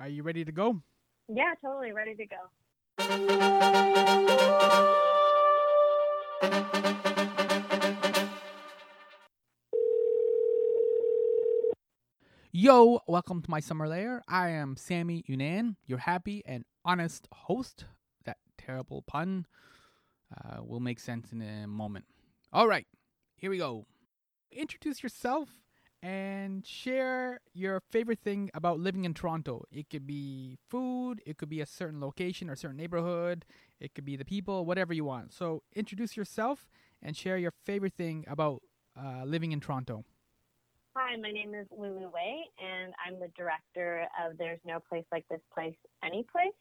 Are you ready to go? Yeah, totally ready to go. Yo, welcome to my summer lair. I am Sammy Younan, your happy and honest host. That terrible pun uh, will make sense in a moment. All right, here we go. Introduce yourself and share your favorite thing about living in Toronto. It could be food, it could be a certain location or certain neighborhood, it could be the people, whatever you want. So introduce yourself and share your favorite thing about uh, living in Toronto. Hi, my name is Lulu Wei, and I'm the director of There's No Place Like This Place, Any Place.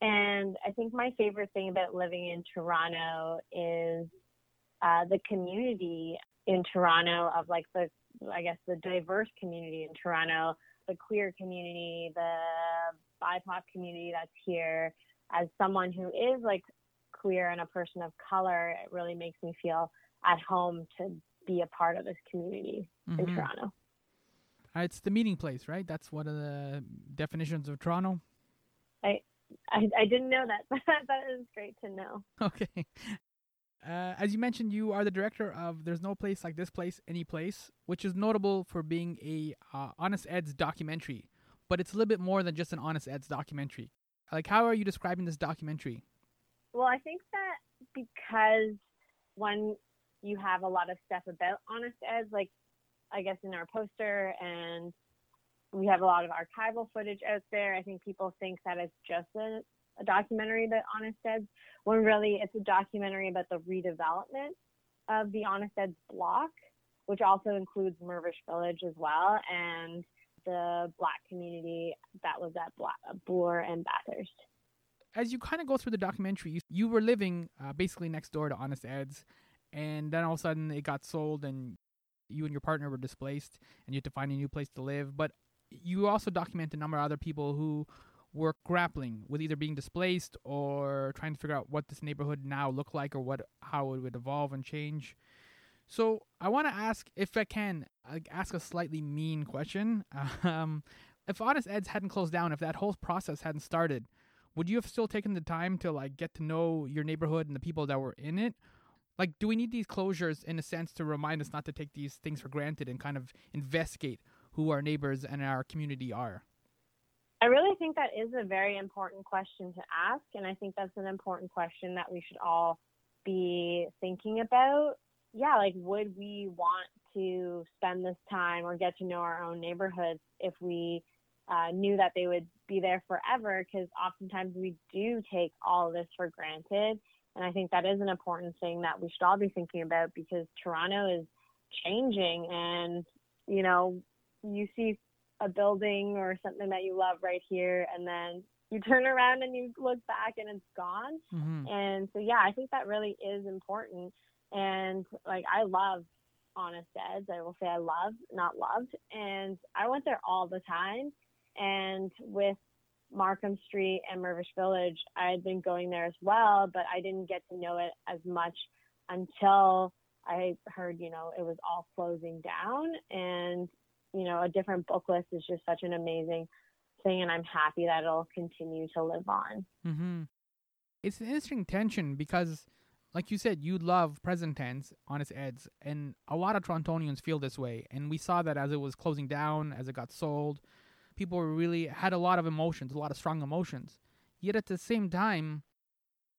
And I think my favorite thing about living in Toronto is uh, the community in Toronto of like the, I guess, the diverse community in Toronto, the queer community, the BIPOC community that's here. As someone who is like queer and a person of color, it really makes me feel at home to be a part of this community in Mhm. Toronto. Uh, it's the meeting place, right? That's one of the definitions of Toronto. I, I didn't know that. But that is great to know. Okay. Uh, as you mentioned, you are the director of There's No Place Like This Place, Any Place, which is notable for being a uh, Honest Ed's documentary. But it's a little bit more than just an Honest Ed's documentary. Like, how are you describing this documentary? Well, I think that because when you have a lot of stuff about Honest Eds, like I guess in our poster, and we have a lot of archival footage out there, I think people think that it's just a, a documentary that Honest Eds, when really it's a documentary about the redevelopment of the Honest Eds block, which also includes Mirvish Village as well, and the black community that was at Bloor, and Bathurst. As you kind of go through the documentary, you, you were living uh, basically next door to Honest Ed's, and then all of a sudden it got sold, and you and your partner were displaced, and you had to find a new place to live. But you also document a number of other people who were grappling with either being displaced or trying to figure out what this neighborhood now looked like or what how it would evolve and change. So I want to ask, if I can, ask a slightly mean question. Um, if Honest Ed's hadn't closed down, if that whole process hadn't started, would you have still taken the time to like get to know your neighborhood and the people that were in it? Like, do we need these closures in a sense to remind us not to take these things for granted and kind of investigate who our neighbors and our community are? I think that is a very important question to ask, and I think that's an important question that we should all be thinking about. Yeah, like would we want to spend this time or get to know our own neighborhoods if we uh, knew that they would be there forever? Because oftentimes we do take all this for granted, and I think that is an important thing that we should all be thinking about because Toronto is changing, and you know, you see a building or something that you love right here and then you turn around and you look back and it's gone. Mm-hmm. and so yeah i think that really is important. And like i love honest eds. I will say i love not loved. And i went there all the time. And with markham street and mervish village i had been going there as well but i didn't get to know it as much until i heard you know it was all closing down. And you know, a different book list is just such an amazing thing, and I'm happy that it'll continue to live on. Mm-hmm. It's an interesting tension because, like you said, you love present tense, honest eds, and a lot of Torontonians feel this way. And we saw that as it was closing down, as it got sold, people really had a lot of emotions, a lot of strong emotions. Yet at the same time,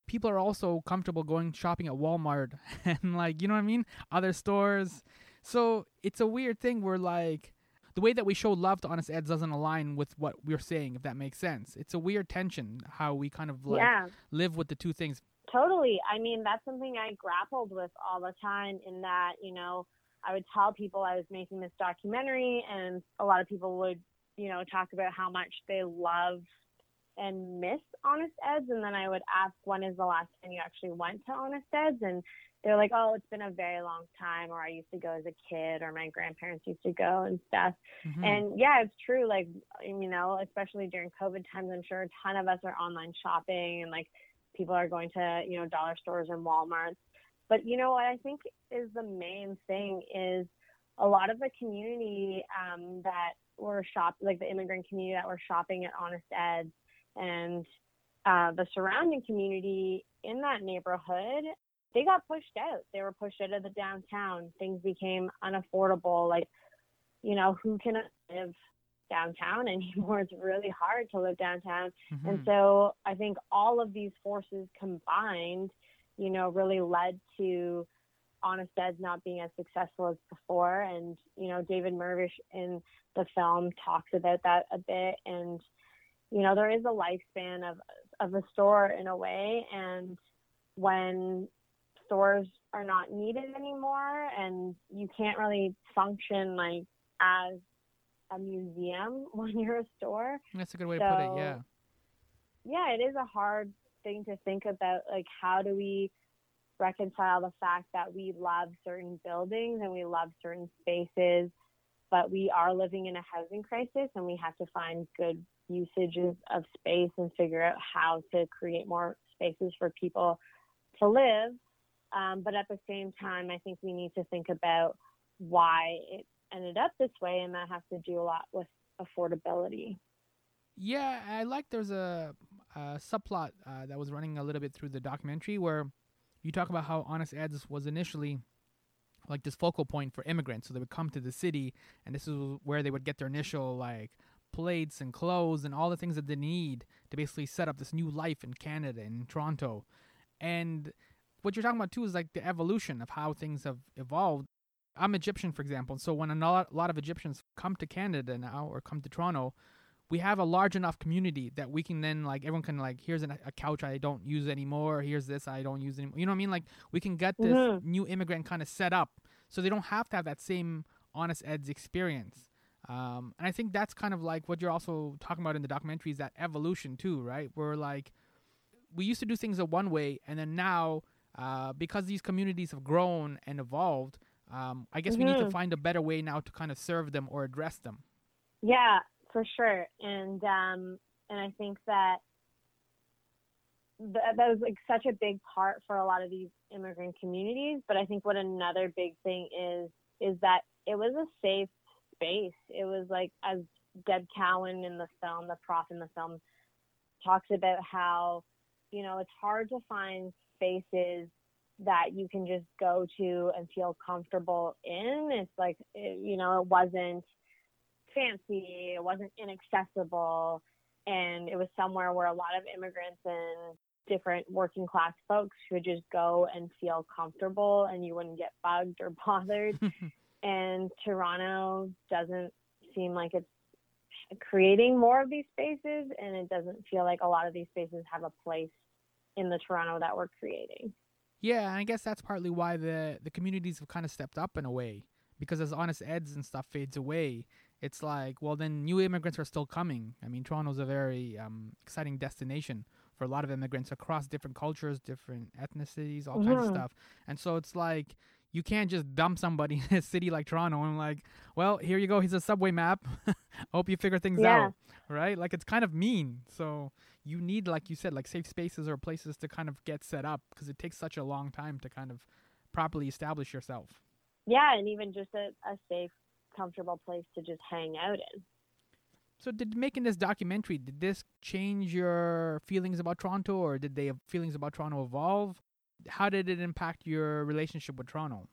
people are also comfortable going shopping at Walmart and like you know what I mean, other stores. So it's a weird thing where like the way that we show love to honest eds doesn't align with what we're saying, if that makes sense. It's a weird tension how we kind of like yeah, live with the two things. totally. I mean, that's something I grappled with all the time. In that, you know, I would tell people I was making this documentary, and a lot of people would, you know, talk about how much they love and miss Honest Eds, and then I would ask, when is the last time you actually went to Honest Eds? And they're like, oh, it's been a very long time, or I used to go as a kid, or my grandparents used to go and stuff. Mhm. And yeah, it's true. Like, you know, especially during COVID times, I'm sure a ton of us are online shopping and like people are going to, you know, dollar stores and Walmarts. But you know what I think is the main thing is a lot of the community um, that were shop like the immigrant community that were shopping at Honest Ed's and uh, the surrounding community in that neighborhood, they got pushed out. They were pushed out of the downtown. Things became unaffordable. Like, you know, who can live downtown anymore? It's really hard to live downtown. Mm-hmm. And so I think all of these forces combined, you know, really led to Honest Ed's not being as successful as before. And, you know, David Mirvish in the film talks about that a bit. And, you know, there is a lifespan of, of a store in a way. And when stores are not needed anymore and you can't really function like as a museum when you're a store. That's a good way so, to put it, yeah. Yeah, it is a hard thing to think about like how do we reconcile the fact that we love certain buildings and we love certain spaces, but we are living in a housing crisis and we have to find good usages of space and figure out how to create more spaces for people to live. Um, but at the same time, I think we need to think about why it ended up this way, and that has to do a lot with affordability. Yeah, I like there's a, a subplot uh, that was running a little bit through the documentary where you talk about how Honest Ed's was initially like this focal point for immigrants. So they would come to the city, and this is where they would get their initial like plates and clothes and all the things that they need to basically set up this new life in Canada in Toronto. And what you're talking about too is like the evolution of how things have evolved. I'm Egyptian, for example, so when a lot, of Egyptians come to Canada now or come to Toronto, we have a large enough community that we can then like everyone can like here's an, a couch I don't use anymore. Here's this I don't use anymore. You know what I mean? Like we can get this mm-hmm. new immigrant kind of set up so they don't have to have that same honest Ed's experience. Um, and I think that's kind of like what you're also talking about in the documentary is that evolution too, right? Where like we used to do things a one way, and then now uh, because these communities have grown and evolved, um, I guess mm-hmm. we need to mm-hmm. find a better way now to kind of serve them or address them. Yeah, for sure. And um, and I think that that was like such a big part for a lot of these immigrant communities. But I think what another big thing is is that it was a safe space. It was like as Deb Cowen in the film, the prof in the film, talks about how you know it's hard to find spaces that you can just go to and feel comfortable in. It's like it, you know it wasn't fancy, it wasn't inaccessible, and it was somewhere where a lot of immigrants and different working class folks could just go and feel comfortable and you wouldn't get bugged or bothered. and Toronto doesn't seem like it's creating more of these spaces and it doesn't feel like a lot of these spaces have a place in the Toronto that we're creating. Yeah, and I guess that's partly why the the communities have kind of stepped up in a way because as honest eds and stuff fades away, it's like, well, then new immigrants are still coming. I mean, Toronto's a very um, exciting destination for a lot of immigrants across different cultures, different ethnicities, all mm-hmm. kinds of mm-hmm. stuff. And so it's like you can't just dump somebody in a city like Toronto and like, well, here you go. Here's a subway map. Hope you figure things yeah. out, right? Like it's kind of mean. So you need, like you said, like safe spaces or places to kind of get set up because it takes such a long time to kind of properly establish yourself. Yeah, and even just a, a safe comfortable place to just hang out in. So, did making this documentary did this change your feelings about Toronto, or did they feelings about Toronto evolve? How did it impact your relationship with Toronto?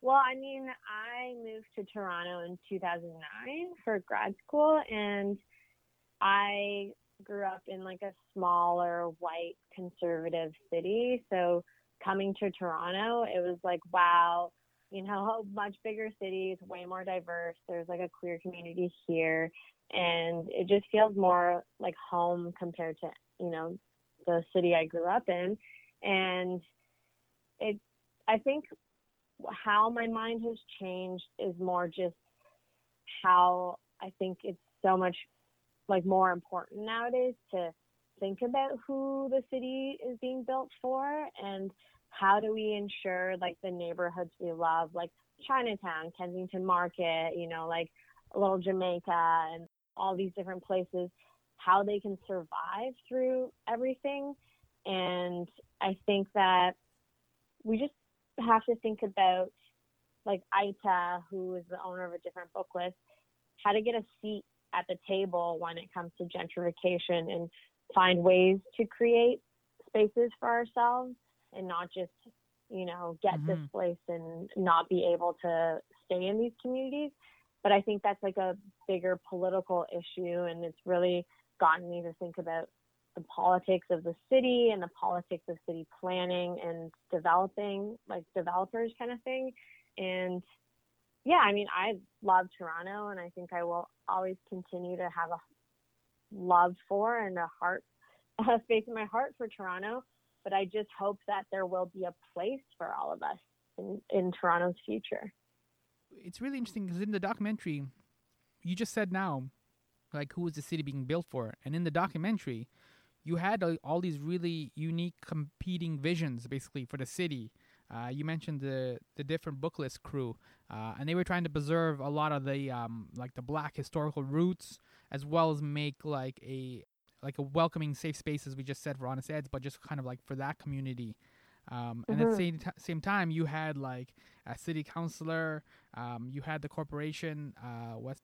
Well, I mean, I moved to Toronto in 2009 for grad school, and I grew up in like a smaller white conservative city. So, coming to Toronto, it was like, wow, you know, much bigger cities, way more diverse. There's like a queer community here, and it just feels more like home compared to, you know, the city I grew up in. And it, I think how my mind has changed is more just how I think it's so much like more important nowadays to think about who the city is being built for and how do we ensure like the neighborhoods we love, like Chinatown, Kensington Market, you know, like Little Jamaica and all these different places, how they can survive through everything. And I think that we just have to think about like Itah, who is the owner of a different book list, how to get a seat at the table when it comes to gentrification and find ways to create spaces for ourselves and not just you know get Mhm. displaced and not be able to stay in these communities but i think that's like a bigger political issue and it's really gotten me to think about the politics of the city and the politics of city planning and developing like developers kind of thing and yeah i mean i love toronto and i think i will always continue to have a love for and a heart a space in my heart for toronto but i just hope that there will be a place for all of us in, in toronto's future It's really interesting because in the documentary, you just said now, like who is the city being built for, and in the documentary, you had uh, all these really unique competing visions basically for the city. Uh, you mentioned the the different booklist crew, uh, and they were trying to preserve a lot of the um, like the black historical roots, as well as make like a like a welcoming, safe space, as we just said for Honest Eds, but just kind of like for that community. Um, and at the Mhm. same, t- same time, you had like a city councilor, um, you had the corporation, uh, West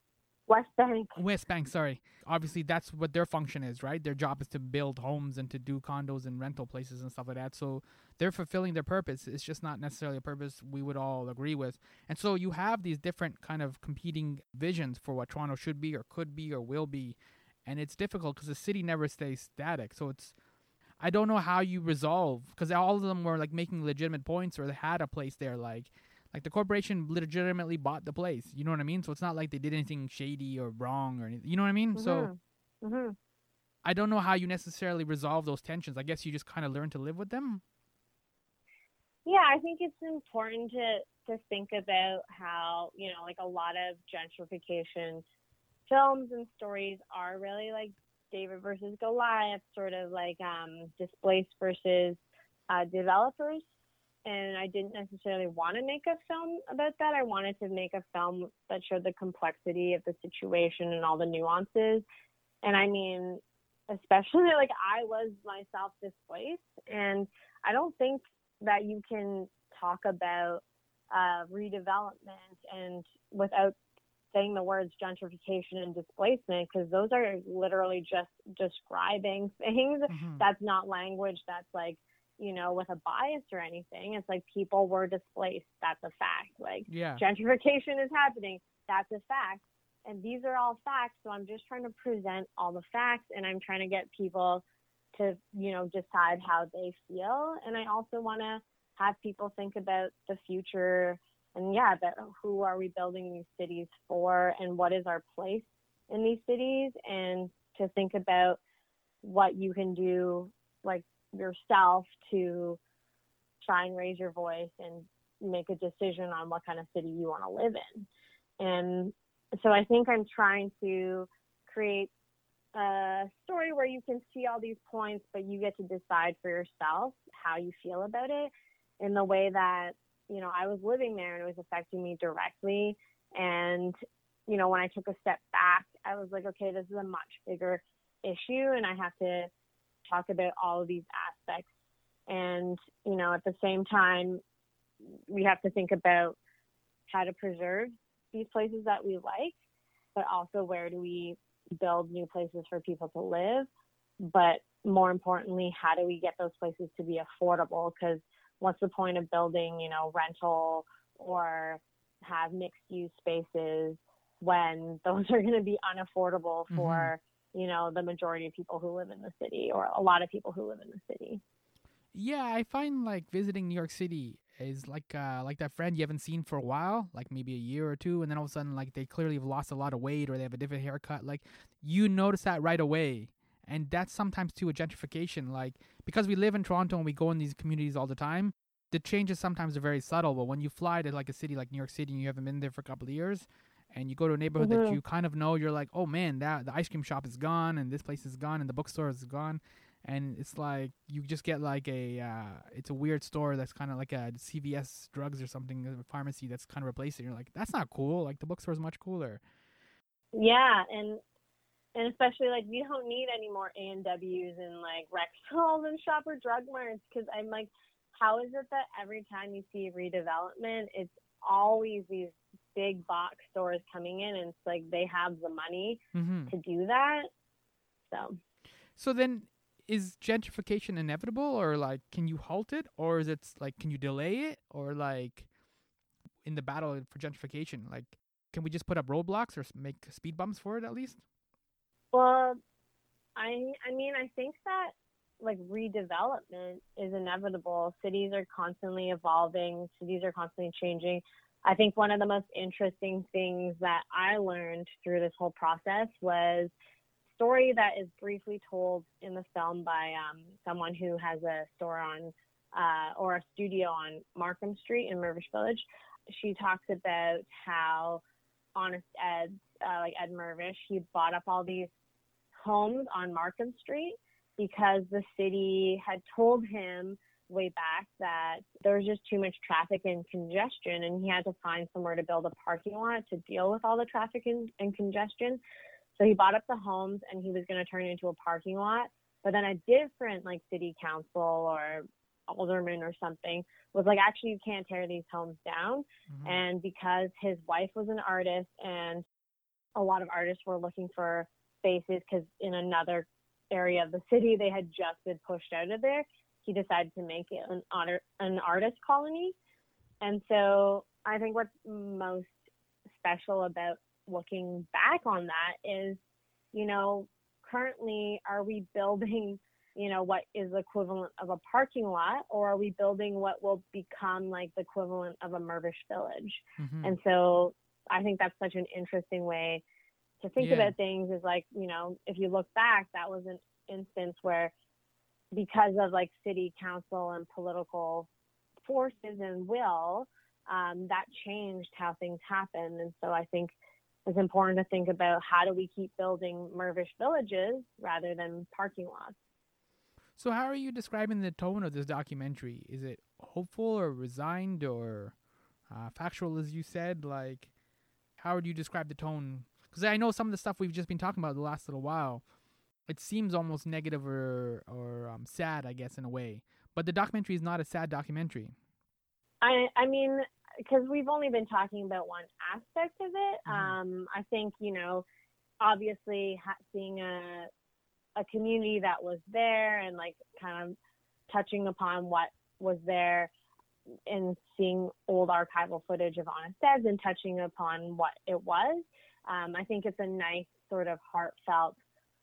west bank West Bank, sorry. Obviously, that's what their function is, right? Their job is to build homes and to do condos and rental places and stuff like that. So they're fulfilling their purpose. It's just not necessarily a purpose we would all agree with. And so you have these different kind of competing visions for what Toronto should be or could be or will be. And it's difficult because the city never stays static. So it's, I don't know how you resolve because all of them were like making legitimate points or they had a place there. Like, like the corporation legitimately bought the place. You know what I mean? So it's not like they did anything shady or wrong or anything. You know what I mean? So Mhm. Mhm. I don't know how you necessarily resolve those tensions. I guess you just kind of learn to live with them. Yeah, I think it's important to to think about how you know, like a lot of gentrification films and stories are really like David versus Goliath, sort of like um, displaced versus uh, developers. And I didn't necessarily want to make a film about that. I wanted to make a film that showed the complexity of the situation and all the nuances. And I mean, especially like I was myself displaced, and I don't think that you can talk about uh, redevelopment and without saying the words gentrification and displacement because those are literally just describing things Mhm. that's not language that's like you know with a bias or anything it's like people were displaced that's a fact like Yeah. gentrification is happening that's a fact and these are all facts so i'm just trying to present all the facts and i'm trying to get people to you know decide how they feel and i also want to have people think about the future and yeah about who are we building these cities for and what is our place in these cities and to think about what you can do like yourself to try and raise your voice and make a decision on what kind of city you want to live in. And so i think i'm trying to create a story where you can see all these points but you get to decide for yourself how you feel about it in the way that you know I was living there and it was affecting me directly. And you know when I took a step back I was like okay this is a much bigger issue and I have to talk about all of these aspects. And you know at the same time we have to think about how to preserve these places that we like but also where do we build new places for people to live. But more importantly how do we get those places to be affordable? Because what's the point of building, you know, rental or have mixed use spaces when those are going to be unaffordable for, mm-hmm. You know, the majority of people who live in the city or a lot of people who live in the city. Yeah, I find like visiting New York City is like uh like that friend you haven't seen for a while, like maybe a year or two, and then all of a sudden like they clearly have lost a lot of weight or they have a different haircut. Like you notice that right away. And that's sometimes too a gentrification. Like because we live in Toronto and we go in these communities all the time, the changes sometimes are very subtle. But when you fly to like a city like New York City and you haven't been there for a couple of years, and you go to a neighborhood that Mhm. you kind of know, you're like, oh man, that the ice cream shop is gone and this place is gone and the bookstore is gone, and it's like you just get like a uh, it's a weird store that's kind of like a CVS drugs or something, a pharmacy that's kind of replacing. it. You're like, that's not cool. Like the bookstore is much cooler. Yeah, and and especially like we don't need any more A and W's and like Rexall and Shopper Drug Marts because I'm like, how is it that every time you see redevelopment, it's always these big box stores coming in, and it's like they have the money hmm to do that. So So then, is gentrification inevitable, or like, can you halt it, or is it like, can you delay it, or like, in the battle for gentrification, like, can we just put up roadblocks or make speed bumps for it at least? Well, I I mean I think that like redevelopment is inevitable. Cities are constantly evolving. Cities are constantly changing. I think one of the most interesting things that I learned through this whole process was story that is briefly told in the film by um, someone who has a store on uh, or a studio on Markham Street in Mirvish Village. She talks about how Honest Ed, uh, like Ed Mirvish, he bought up all these homes on Markham Street because the city had told him way back that there was just too much traffic and congestion and he had to find somewhere to build a parking lot to deal with all the traffic and, and congestion. So he bought up the homes and he was going to turn it into a parking lot. But then a different like city council or alderman or something was like, actually, you can't tear these homes down. Mhm. And because his wife was an artist and a lot of artists were looking for spaces because in another area of the city they had just been pushed out of there, he decided to make it an, art- an artist colony. And so I think what's most special about looking back on that is, you know, currently are we building you know, what is the equivalent of a parking lot, or are we building what will become like the equivalent of a Mirvish village? Mhm. And so I think that's such an interesting way to think Yeah. about things is like, you know, if you look back, that was an instance where because of like city council and political forces and will, um, that changed how things happen. And so I think it's important to think about how do we keep building Mirvish villages rather than parking lots. So how are you describing the tone of this documentary? Is it hopeful or resigned or uh, factual, as you said? Like, how would you describe the tone? Because I know some of the stuff we've just been talking about the last little while. It seems almost negative or or um, sad, I guess, in a way. But the documentary is not a sad documentary. I I mean, because we've only been talking about one aspect of it. Mhm. Um, I think you know, obviously ha- seeing a a community that was there and like kind of touching upon what was there and seeing old archival footage of Honest and touching upon what it was. Um, I think it's a nice sort of heartfelt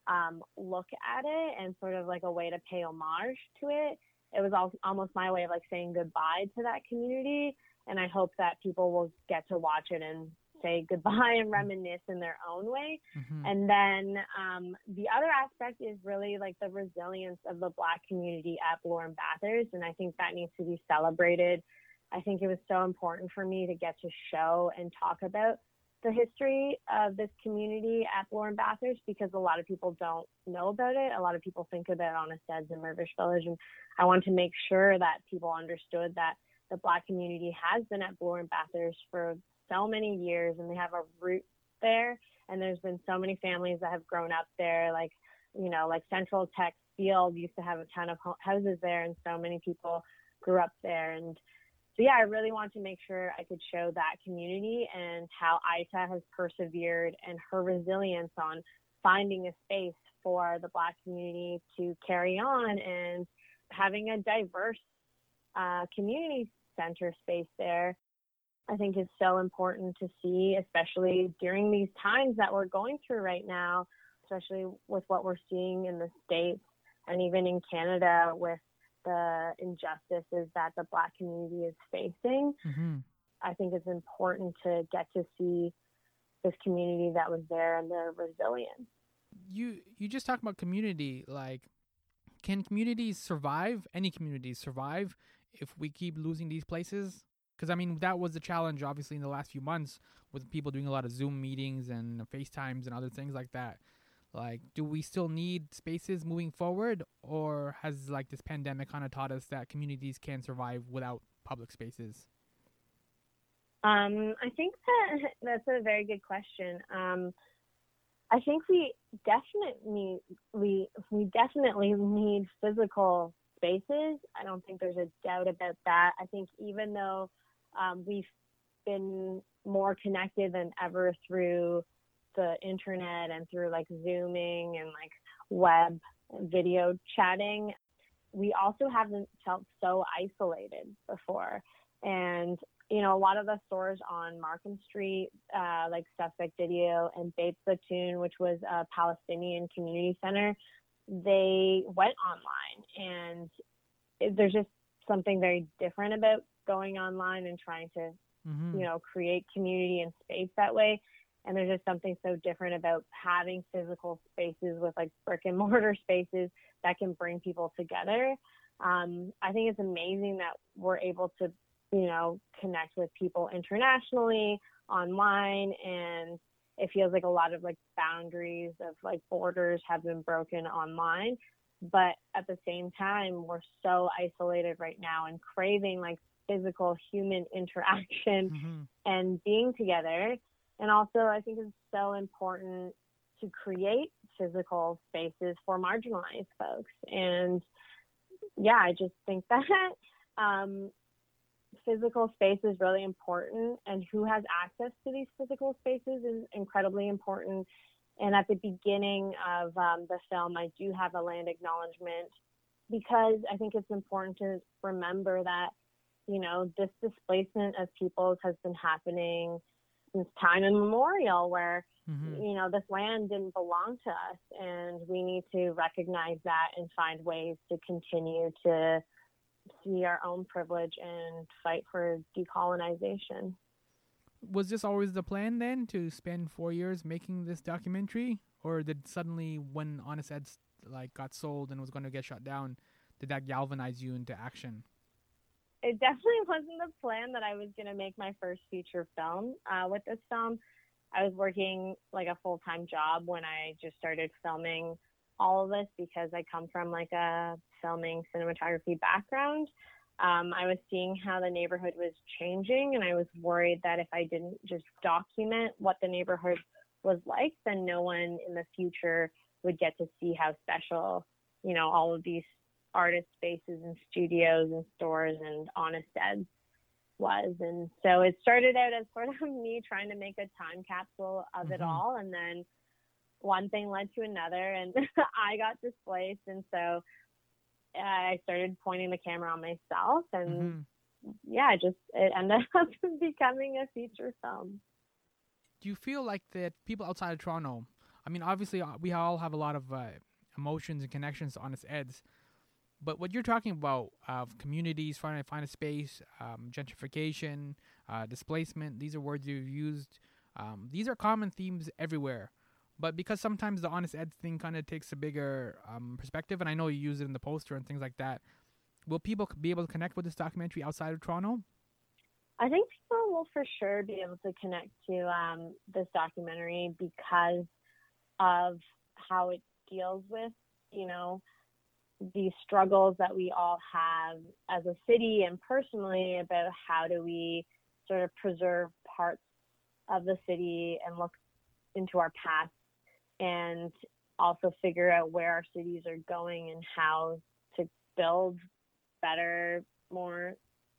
um, look at it and sort of like a way to pay homage to it. It was al- almost my way of like saying goodbye to that community. And I hope that people will get to watch it and say goodbye and reminisce in their own way. Mhm. And then um, the other aspect is really like the resilience of the Black community at Bloor and Bathurst, and I think that needs to be celebrated. I think it was so important for me to get to show and talk about the history of this community at and Bathurst because a lot of people don't know about it. A lot of people think about Honest Eds and Mirvish Village, and I want to make sure that people understood that the Black community has been at and Bathurst for so many years, and they have a root there and there's been so many families that have grown up there like you know like central tech field used to have a ton of houses there and so many people grew up there and so yeah i really want to make sure i could show that community and how Itah has persevered and her resilience on finding a space for the black community to carry on and having a diverse uh, community center space there I think is so important to see, especially during these times that we're going through right now, especially with what we're seeing in the States and even in Canada with the injustices that the Black community is facing. Mhm. I think it's important to get to see this community that was there and their resilience. You you just talk about community. Like, can communities survive? Any communities survive if we keep losing these places? Because I mean, that was the challenge, obviously, in the last few months with people doing a lot of Zoom meetings and FaceTimes and other things like that. Like, do we still need spaces moving forward, or has like this pandemic kind of taught us that communities can survive without public spaces? Um, I think that that's a very good question. Um, I think we definitely we we definitely need physical spaces. I don't think there's a doubt about that. I think even though um, we been more connected than ever through the internet and through like zooming and like web video chatting we also haven't felt so isolated before and you know, a lot of the stores on Markham Street, uh, like Suspect Video and Beit Zaytoun, which was a Palestinian community center, they went online. And there's just something very different about going online and trying to, mm-hmm. you know, create community and space that way. And there's just something so different about having physical spaces with like brick and mortar spaces that can bring people together. Um, I think it's amazing that we're able to you know, connect with people internationally, online, and it feels like a lot of like boundaries of like borders have been broken online. But at the same time, we're so isolated right now and craving like physical human interaction mm-hmm. and being together. And also, I think it's so important to create physical spaces for marginalized folks. And yeah, I just think that um, physical space is really important and who has access to these physical spaces is incredibly important. And at the beginning of um, the film, I do have a land acknowledgement because I think it's important to remember that, you know, this displacement of peoples has been happening since time immemorial, where, mm-hmm. you know, this land didn't belong to us. And we need to recognize that and find ways to continue to see our own privilege and fight for decolonization. Was this always the plan then to spend four years making this documentary, or did suddenly when Honest Ed's like got sold and was going to get shut down, did that galvanize you into action? It definitely wasn't the plan that I was going to make my first feature film. Uh, with this film, I was working like a full time job when I just started filming all of this because I come from like a filming cinematography background. Um, I was seeing how the neighborhood was changing, and I was worried that if I didn't just document what the neighborhood was like, then no one in the future would get to see how special, you know, all of these artist spaces and studios and stores and honest eds was. And so it started out as sort of me trying to make a time capsule of mm-hmm. it all, and then one thing led to another and I got displaced and so I started pointing the camera on myself and mm-hmm. yeah, just it ended up becoming a feature film. Do you feel like that people outside of Toronto, I mean obviously uh, we all have a lot of uh, emotions and connections to Honest Eds, but what you're talking about of communities trying to find a space, um, gentrification, uh, displacement, these are words you've used. Um, these are common themes everywhere. But because sometimes the honest ed thing kind of takes a bigger um, perspective, and I know you use it in the poster and things like that, will people be able to connect with this documentary outside of Toronto? I think people will for sure be able to connect to um, this documentary because of how it deals with, you know, the struggles that we all have as a city and personally about how do we sort of preserve parts of the city and look into our past and also figure out where our cities are going and how to build better, more,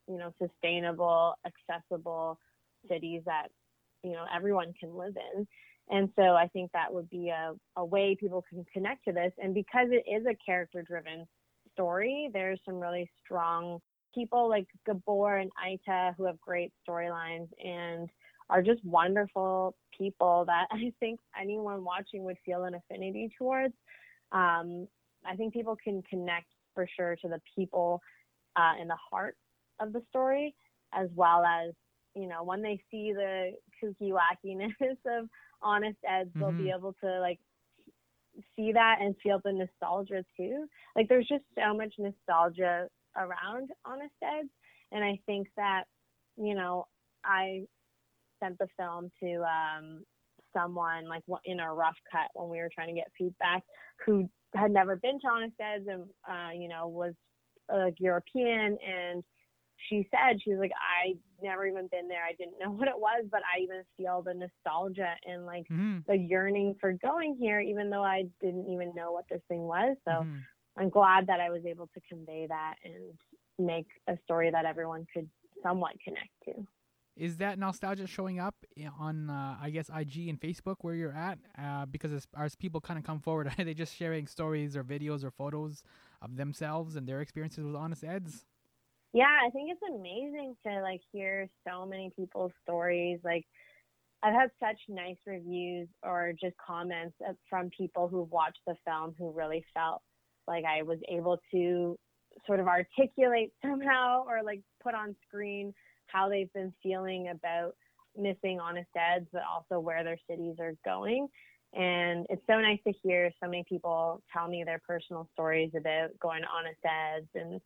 you know, sustainable, accessible cities that, you know, everyone can live in. And so I think that would be a, a way people can connect to this. And because it is a character driven story, there's some really strong people like Gabor and Itah who have great storylines and are just wonderful people that I think anyone watching would feel an affinity towards. Um, I think people can connect for sure to the people uh, in the heart of the story, as well as, you know, when they see the kooky wackiness of Honest mm-hmm. they'll be mm-hmm. able to like see that and feel the nostalgia too. Like there's just so much nostalgia around Honest Eds. And I think that, you know, I sent the film to um, someone like in a rough cut when we were trying to get feedback who had never been to Honest Eds and uh, you know was like European and she said she was like I never even been there I didn't know what it was but I even feel the nostalgia and like mm-hmm. the yearning for going here even though I didn't even know what this thing was so mm-hmm. I'm glad that I was able to convey that and make a story that everyone could somewhat connect to is that nostalgia showing up on uh, I guess IG and Facebook where you're at? Uh, because as, as people kind of come forward, are they just sharing stories or videos or photos of themselves and their experiences with Honest Eds? Yeah, I think it's amazing to like hear so many people's stories. Like I've had such nice reviews or just comments from people who've watched the film who really felt like I was able to sort of articulate somehow or like put on screen how they've been feeling about missing honest eds, but also where their cities are going. And it's so nice to hear so many people tell me their personal stories about going to honest eds. And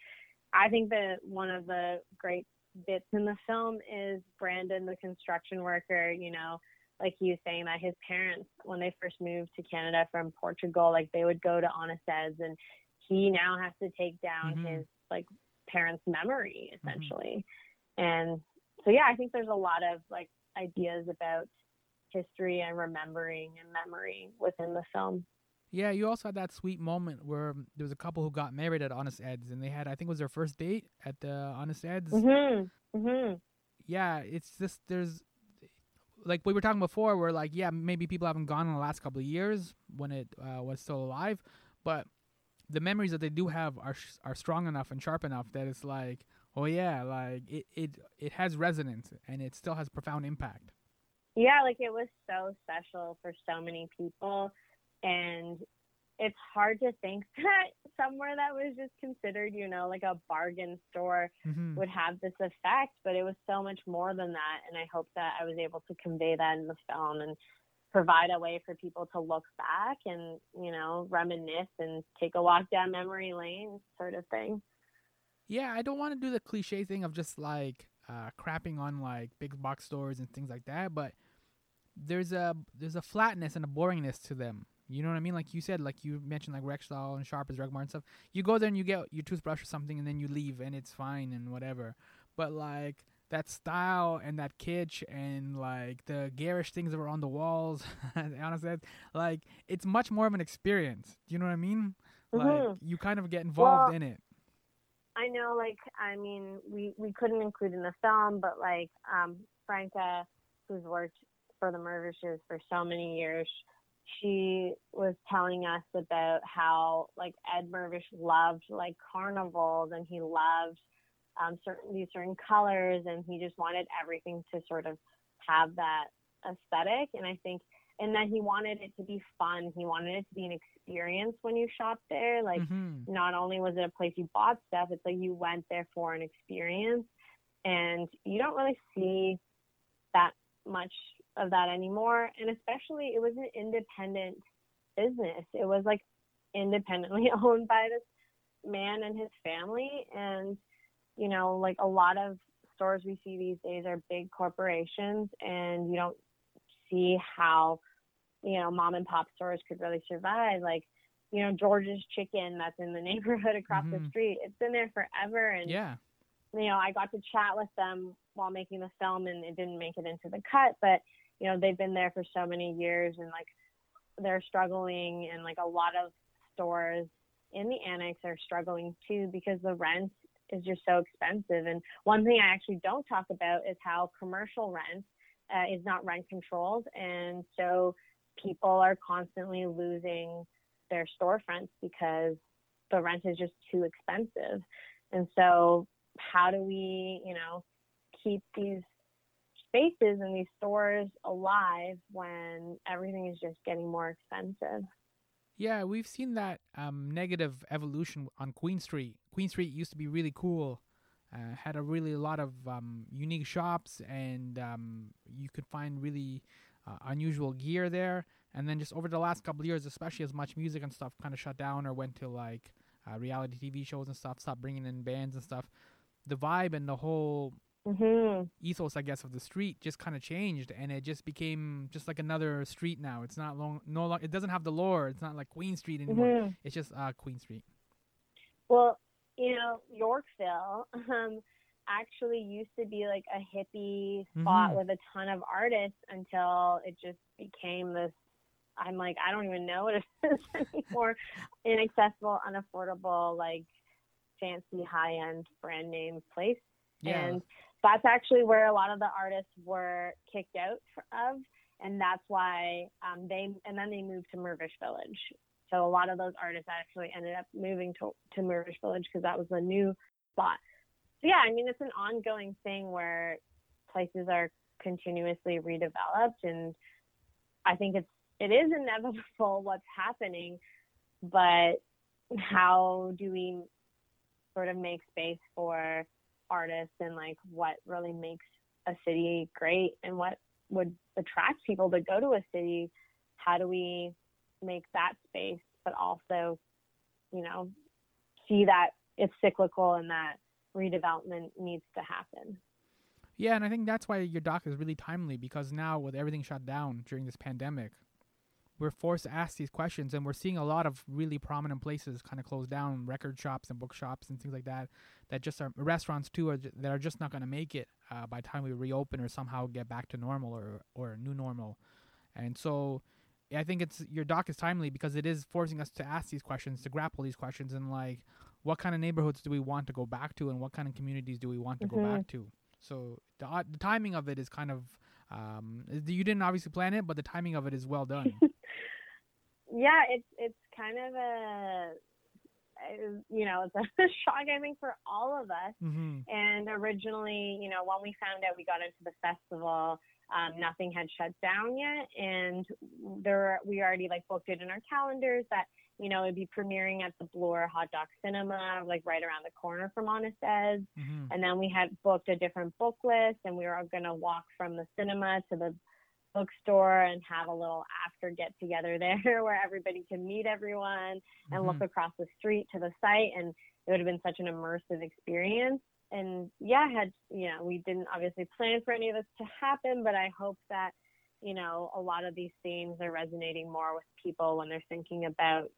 I think that one of the great bits in the film is Brandon, the construction worker, you know, like he was saying that his parents, when they first moved to Canada from Portugal, like they would go to honest and he now has to take down mm-hmm. his like parents' memory mm-hmm. essentially. Mm-hmm. And so, yeah, I think there's a lot of like ideas about history and remembering and memory within the film. Yeah, you also had that sweet moment where there was a couple who got married at Honest Ed's, and they had, I think, it was their first date at the Honest Ed's. Mm-hmm. Mm-hmm. Yeah, it's just there's like we were talking before, where like yeah, maybe people haven't gone in the last couple of years when it uh, was still alive, but the memories that they do have are are strong enough and sharp enough that it's like oh yeah, like it it it has resonance and it still has profound impact. Yeah, like it was so special for so many people, and it's hard to think that somewhere that was just considered, you know, like a bargain store mm-hmm. would have this effect, but it was so much more than that. And I hope that I was able to convey that in the film and provide a way for people to look back and, you know, reminisce and take a walk down memory lane sort of thing yeah, I don't want to do the cliche thing of just like uh, crapping on like big box stores and things like that, but there's a there's a flatness and a boringness to them. You know what I mean? Like you said, like you mentioned, like Rexall and Sharper's, Drug Mart and stuff. You go there and you get your toothbrush or something, and then you leave, and it's fine and whatever. But like that style and that kitsch and like the garish things that were on the walls, honestly, like it's much more of an experience. Do you know what I mean? Mm-hmm. Like you kind of get involved well, in it. I know, like, I mean, we we couldn't include in the film, but like, um, Franca, who's worked for the Mirvishes for so many years, she was telling us about how like Ed Mirvish loved like carnivals and he loved um, certain these certain colors and he just wanted everything to sort of have that aesthetic. And I think and then he wanted it to be fun. He wanted it to be an experience when you shop there. Like mm-hmm. not only was it a place you bought stuff, it's like you went there for an experience. And you don't really see that much of that anymore. And especially it was an independent business. It was like independently owned by this man and his family. And, you know, like a lot of stores we see these days are big corporations and you don't see how you know, mom and pop stores could really survive. Like, you know, George's Chicken that's in the neighborhood across mm-hmm. the street. It's been there forever. And, yeah. you know, I got to chat with them while making the film and it didn't make it into the cut, but, you know, they've been there for so many years and like they're struggling and like a lot of stores in the annex are struggling too because the rent is just so expensive. And one thing I actually don't talk about is how commercial rent uh, is not rent controlled. And so people are constantly losing their storefronts because the rent is just too expensive. And so, how do we, you know, keep these spaces and these stores alive when everything is just getting more expensive? Yeah, we've seen that um, negative evolution on Queen Street. Queen Street used to be really cool, uh, had a really lot of um, unique shops, and um, you could find really uh, unusual gear there. And then just over the last couple years, especially as MuchMusic and stuff kind of shut down or went to like uh, reality TV shows and stuff, stopped bringing in bands and stuff, the vibe and the whole mm-hmm. ethos, I guess, of the street just kind of changed, and it just became just like another street now. It's not long, no long. It doesn't have the lore. It's not like Queen Street anymore. Mm-hmm. It's just uh, Queen Street. Well, you know, Yorkville. Um, actually used to be like a hippie spot mm-hmm. with a ton of artists until it just became this I'm like, I don't even know what it is anymore. Inaccessible, unaffordable, like fancy high end brand name place. Yeah. And that's actually where a lot of the artists were kicked out of, and that's why um, they and then they moved to Mirvish Village. So a lot of those artists actually ended up moving to to Mirvish Village because that was the new spot. So yeah, I mean it's an ongoing thing where places are continuously redeveloped, and I think it's it is inevitable what's happening, but how do we sort of make space for artists and like what really makes a city great and what would attract people to go to a city how do we make that space but also you know see that it's cyclical and that redevelopment needs to happen. Yeah and i think that's why your doc is really timely because now with everything shut down during this pandemic we're forced to ask these questions and we're seeing a lot of really prominent places kind of close down record shops and bookshops and things like that that just are restaurants too are, that are just not going to make it uh, by the time we reopen or somehow get back to normal or or new normal and so i think it's your doc is timely because it is forcing us to ask these questions to grapple these questions and like what kind of neighborhoods do we want to go back to and what kind of communities do we want to mm-hmm. go back to so the, the timing of it is kind of um, you didn't obviously plan it, but the timing of it is well done. yeah, it's it's kind of a you know it's a shock I think for all of us. Mm-hmm. And originally, you know, when we found out we got into the festival, um, nothing had shut down yet, and there we already like booked it in our calendars that you know, it'd be premiering at the Bloor Hot Docs Cinema, like right around the corner from Honest Ed's. Mm-hmm. And then we had booked a Different Booklist, and we were going to walk from the cinema to the bookstore and have a little after get together there where everybody can meet everyone and mm-hmm. look across the street to the site. And it would have been such an immersive experience. And yeah, had, you know, we didn't obviously plan for any of this to happen, but I hope that, you know, a lot of these themes are resonating more with people when they're thinking about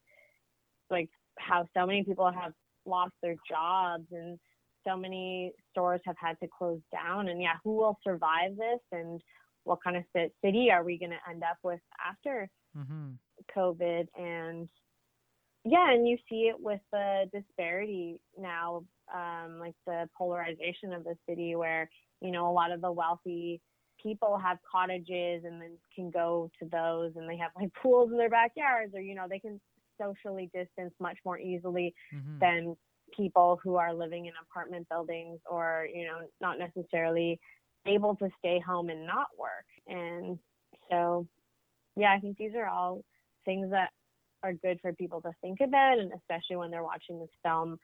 like how so many people have lost their jobs and so many stores have had to close down and yeah who will survive this and what kind of city are we going to end up with after mm-hmm. covid and yeah and you see it with the disparity now um, like the polarization of the city where you know a lot of the wealthy people have cottages and then can go to those and they have like pools in their backyards or you know they can socially distance much more easily mm-hmm. than people who are living in apartment buildings or you know not necessarily able to stay home and not work and so yeah i think these are all things that are good for people to think about and especially when they're watching this film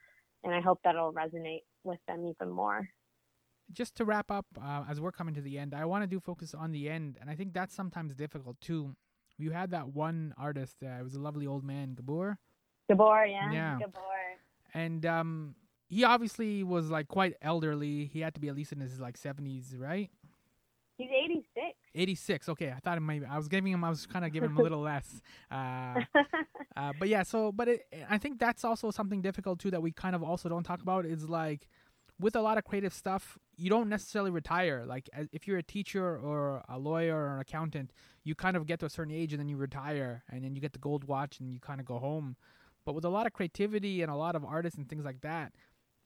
and i hope that'll resonate with them even more just to wrap up uh, as we're coming to the end i want to do focus on the end and i think that's sometimes difficult too you had that one artist. Uh, it was a lovely old man, Gabor. Gabor, yeah. Yeah. Gabor. And um, he obviously was like quite elderly. He had to be at least in his like seventies, right? He's eighty six. Eighty six. Okay, I thought it might. I was giving him. I was kind of giving him a little less. Uh, uh, but yeah. So, but it, I think that's also something difficult too that we kind of also don't talk about. Is like with a lot of creative stuff, you don't necessarily retire. Like if you're a teacher or a lawyer or an accountant, you kind of get to a certain age and then you retire and then you get the gold watch and you kind of go home. But with a lot of creativity and a lot of artists and things like that,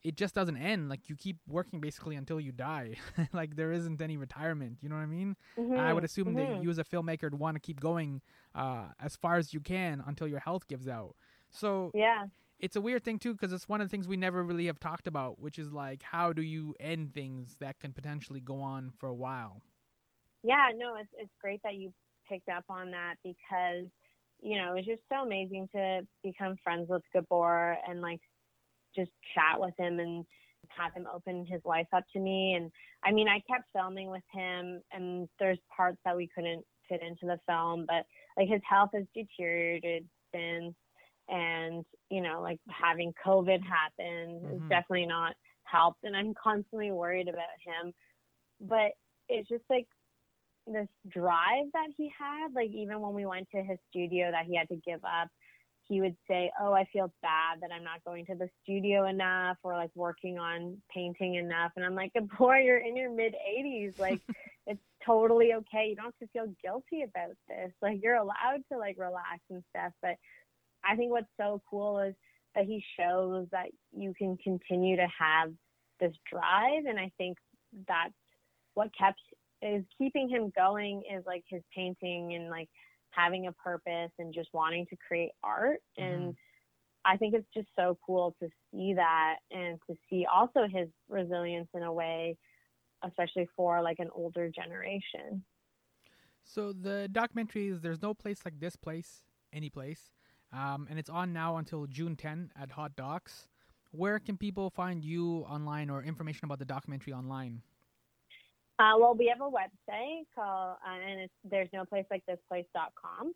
it just doesn't end. Like you keep working basically until you die. like there isn't any retirement. You know what I mean? Mm-hmm. I would assume mm-hmm. that you as a filmmaker would want to keep going uh, as far as you can until your health gives out. So yeah, it's a weird thing too because it's one of the things we never really have talked about, which is like how do you end things that can potentially go on for a while. Yeah, no, it's it's great that you picked up on that because you know it was just so amazing to become friends with Gabor and like just chat with him and have him open his life up to me. And I mean, I kept filming with him, and there's parts that we couldn't fit into the film, but like his health has deteriorated since and you know like having covid happen mm-hmm. is definitely not helped and i'm constantly worried about him but it's just like this drive that he had like even when we went to his studio that he had to give up he would say oh i feel bad that i'm not going to the studio enough or like working on painting enough. And i'm like boy you're in your mid 80s like it's totally okay. You don't have to feel guilty about this. Like you're allowed to like relax and stuff. But I think what's so cool is that he shows that you can continue to have this drive. And I think that's what kept is keeping him going is like his painting and like having a purpose and just wanting to create art and Mhm. I think it's just so cool to see that and to see also his resilience in a way, especially for like an older generation. So the documentary is "There's No Place Like This Place, Any Place," um, and it's on now until June 10 at Hot Docs. Where can people find you online or information about the documentary online? Uh, well, we have a website called, uh, and it's there's no place like this place.com.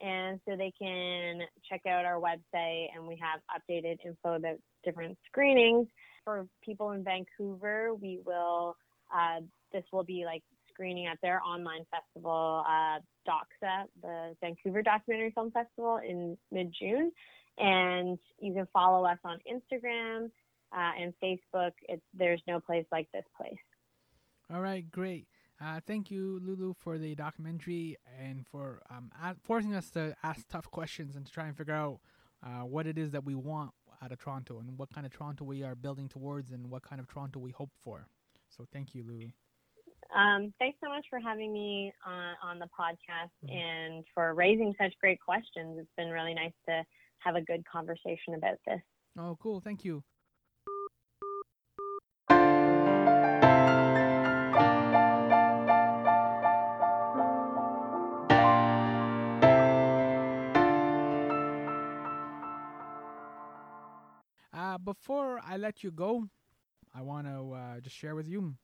And so they can check out our website and we have updated info about different screenings. For people in Vancouver, we will, uh, this will be like screening at their online festival, uh, DOXA, the Vancouver Documentary Film Festival in mid June. And you can follow us on Instagram uh, and Facebook. It's There's No Place Like This Place. All right, great. Uh, thank you, Lulu, for the documentary and for um, a- forcing us to ask tough questions and to try and figure out uh, what it is that we want out of Toronto and what kind of Toronto we are building towards and what kind of Toronto we hope for. So thank you, Lulu. Um, thanks so much for having me on, on the podcast Mhm. and for raising such great questions. It's been really nice to have a good conversation about this. Oh, cool. Thank you. Uh, before I let you go, I want to uh, just share with you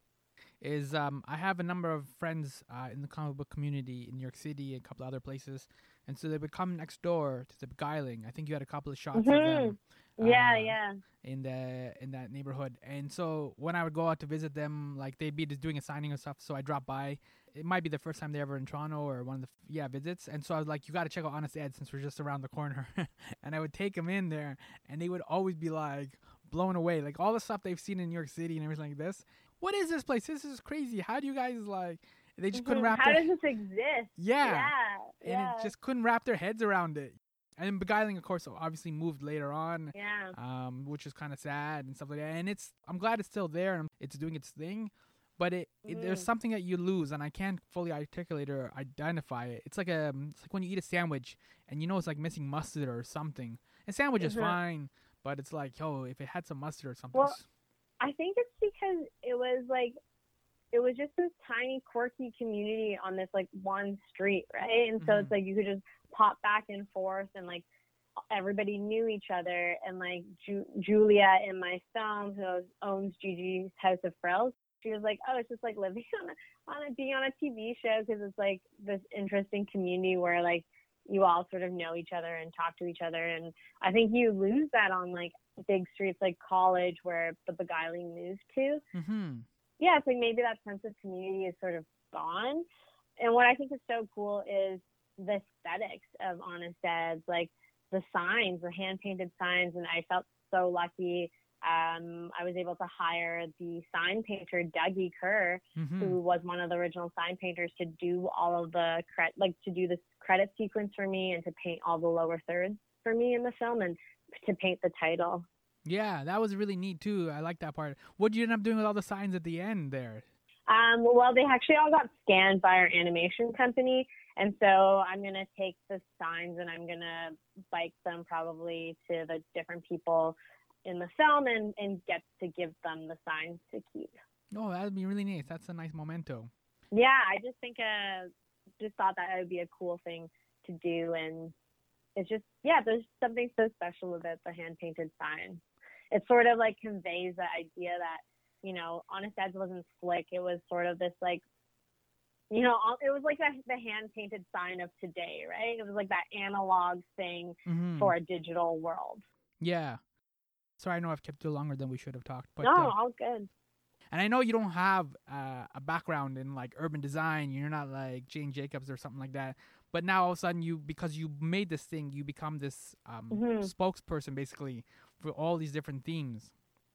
is um, I have a number of friends uh, in the comic book community in New York City and a couple other places, and so they would come next door to the Beguiling. I think you had a couple of shots of them Yeah, Uh, yeah. in the in that neighborhood. And so when I would go out to visit them, like they'd be just doing a signing and stuff. So I drop by. It might be the first time they're ever in Toronto or one of the f- yeah visits. And so I was like, you got to check out Honest Ed since we're just around the corner. and I would take them in there, and they would always be like blown away, like all the stuff they've seen in New York City and everything like this. What is this place? This is crazy. How do you guys like? They just couldn't Mhm. wrap How their does this exist? yeah Yeah. and yeah. it just couldn't wrap their heads around it. And Beguiling, of course, obviously moved later on yeah. um, which is kind of sad and stuff like that. And it's I'm glad it's still there and it's doing its thing, but it, it there's Mhm. something that you lose, and I can't fully articulate or identify it. It's like a it's like when you eat a sandwich and you know it's like missing mustard or something. A sandwich is Mhm. fine, but it's like yo, if it had some mustard or something. Well, I think it's because it was like it was just this tiny quirky community on this like one street, right? And so Mhm. it's like you could just pop back and forth and like everybody knew each other and like Ju- Julia and my who owns Gigi's House of Frills, she was like, "Oh, it's just like living on a, on a being on a TV show because it's like this interesting community where like you all sort of know each other and talk to each other and I think you lose that on like big streets like college where the beguiling moved to. Mhm. Yeah, it's like maybe that sense of community is sort of gone. And what I think is so cool is the aesthetics of Honest Ed's, like the signs, the hand painted signs, and I felt so lucky. Um, I was able to hire the sign painter Dougie Kerr, Mhm. who was one of the original sign painters, to do all of the cre- like to do this credit sequence for me and to paint all the lower thirds for me in the film and to paint the title. Yeah, that was really neat too. I like that part. What did you end up doing with all the signs at the end there? Um, well, they actually all got scanned by our animation company, and so I'm gonna take the signs and I'm gonna bike them probably to the different people in the film and and get to give them the signs to keep. Oh, that would be really nice. That's a nice memento. Yeah, I just think uh just thought that would be a cool thing to do, and it's just yeah, there's something so special about the hand painted sign. It sort of like conveys the idea that you know, Honest Ed's wasn't slick. It was sort of this like, you know, it was like the, the hand painted sign of today, right? It was like that analog thing Mhm. for a digital world. Yeah. Sorry, I know I've kept you longer than we should have talked, but no, uh, all good. And I know you don't have uh, a background in like urban design. You're not like Jane Jacobs or something like that. But now all of a sudden, you because you made this thing, you become this um, Mhm. spokesperson basically for all these different themes.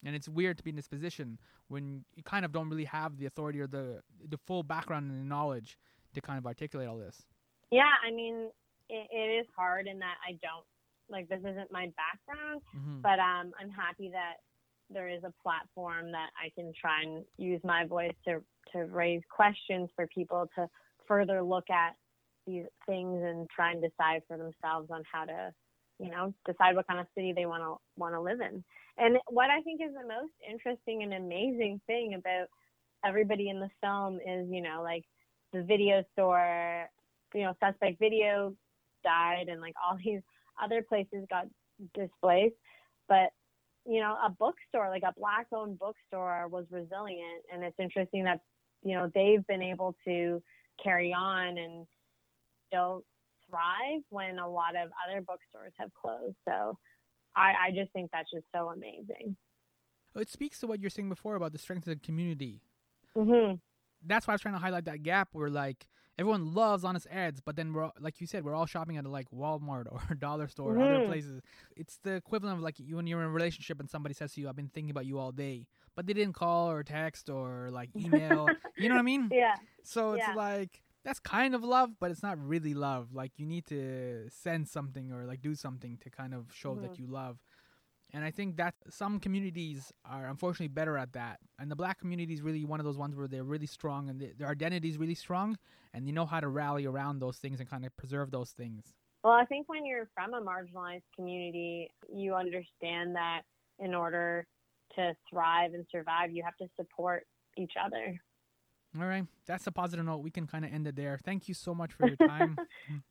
And it's weird to be in this position when you kind of don't really have the authority or the the full background and the knowledge to kind of articulate all this. Yeah, I mean, it, it is hard in that I don't like this isn't my background, hmm but um, I'm happy that there is a platform that I can try and use my voice to to raise questions for people to further look at these things and try and decide for themselves on how to, you know, decide what kind of city they want to want to live in. And what I think is the most interesting and amazing thing about everybody in the film is, you know, like the video store, you know, suspect video died and like all these other places got displaced. But, you know, a bookstore, like a black owned bookstore was resilient. And it's interesting that, you know, they've been able to carry on and still thrive when a lot of other bookstores have closed. So I, I just think that's just so amazing. It speaks to what you're saying before about the strength of the community. Mm-hmm. That's why I was trying to highlight that gap where like everyone loves Honest Ed's, but then we're like you said, we're all shopping at like Walmart or dollar store or other places. It's the equivalent of like you when you're in a relationship and somebody says to you, "I've been thinking about you all day," but they didn't call or text or like email. you know what I mean? Yeah. So it's Yeah. like that's kind of love, but it's not really love. Like you need to send something or like do something to kind of show that Mhm. you love. And I think that some communities are unfortunately better at that. And the black community is really one of those ones where they're really strong and they, their identity is really strong and they know how to rally around those things and kind of preserve those things. Well, I think when you're from a marginalized community, you understand that in order to thrive and survive, you have to support each other. All right. That's a positive note. We can kind of end it there. Thank you so much for your time.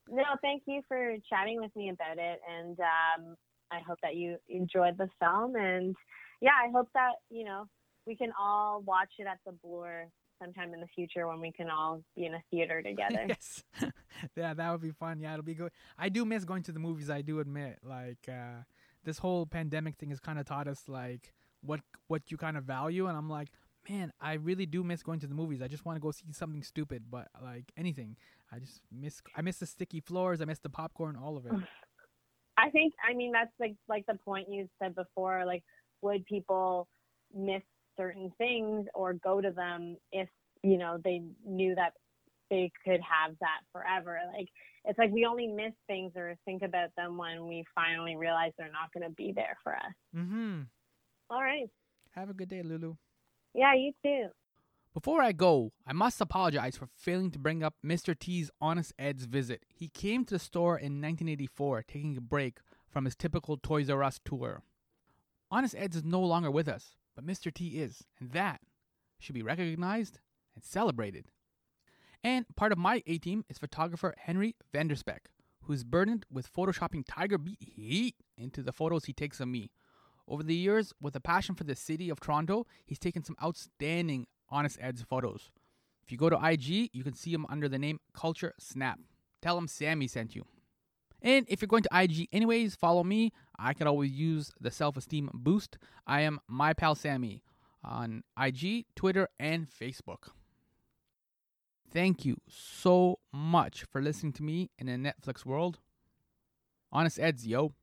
No, thank you for chatting with me about it. And um, I hope that you enjoyed the film. And yeah, I hope that, you know, we can all watch it at the Bloor sometime in the future when we can all be in a theater together. yes. yeah, that would be fun. Yeah, it'll be good. I do miss going to the movies. I do admit, like uh, this whole pandemic thing has kind of taught us like what what you kind of value, and I'm like, man, I really do miss going to the movies. I just want to go see something stupid, but like anything, I just miss. I miss the sticky floors. I miss the popcorn. All of it. I think I mean that's like like the point you said before. Like, would people miss certain things or go to them if you know they knew that they could have that forever? Like, it's like we only miss things or think about them when we finally realize they're not going to be there for us. mm-hmm. All right. Have a good day, Lulu. Yeah, you too. Before I go, I must apologize for failing to bring up Mr. T's Honest Ed's visit. He came to the store in 1984, taking a break from his typical Toys R Us tour. Honest Ed's is no longer with us, but Mr. T is, and that should be recognized and celebrated. And part of my A team is photographer Henry Vanderspeck, who's burdened with photoshopping Tiger Beat heat into the photos he takes of me. Over the years, with a passion for the city of Toronto, he's taken some outstanding Honest Ed's photos. If you go to IG, you can see him under the name Culture Snap. Tell him Sammy sent you. And if you're going to IG anyways, follow me. I could always use the self esteem boost. I am my pal Sammy on IG, Twitter, and Facebook. Thank you so much for listening to me in a Netflix world. Honest Eds, yo.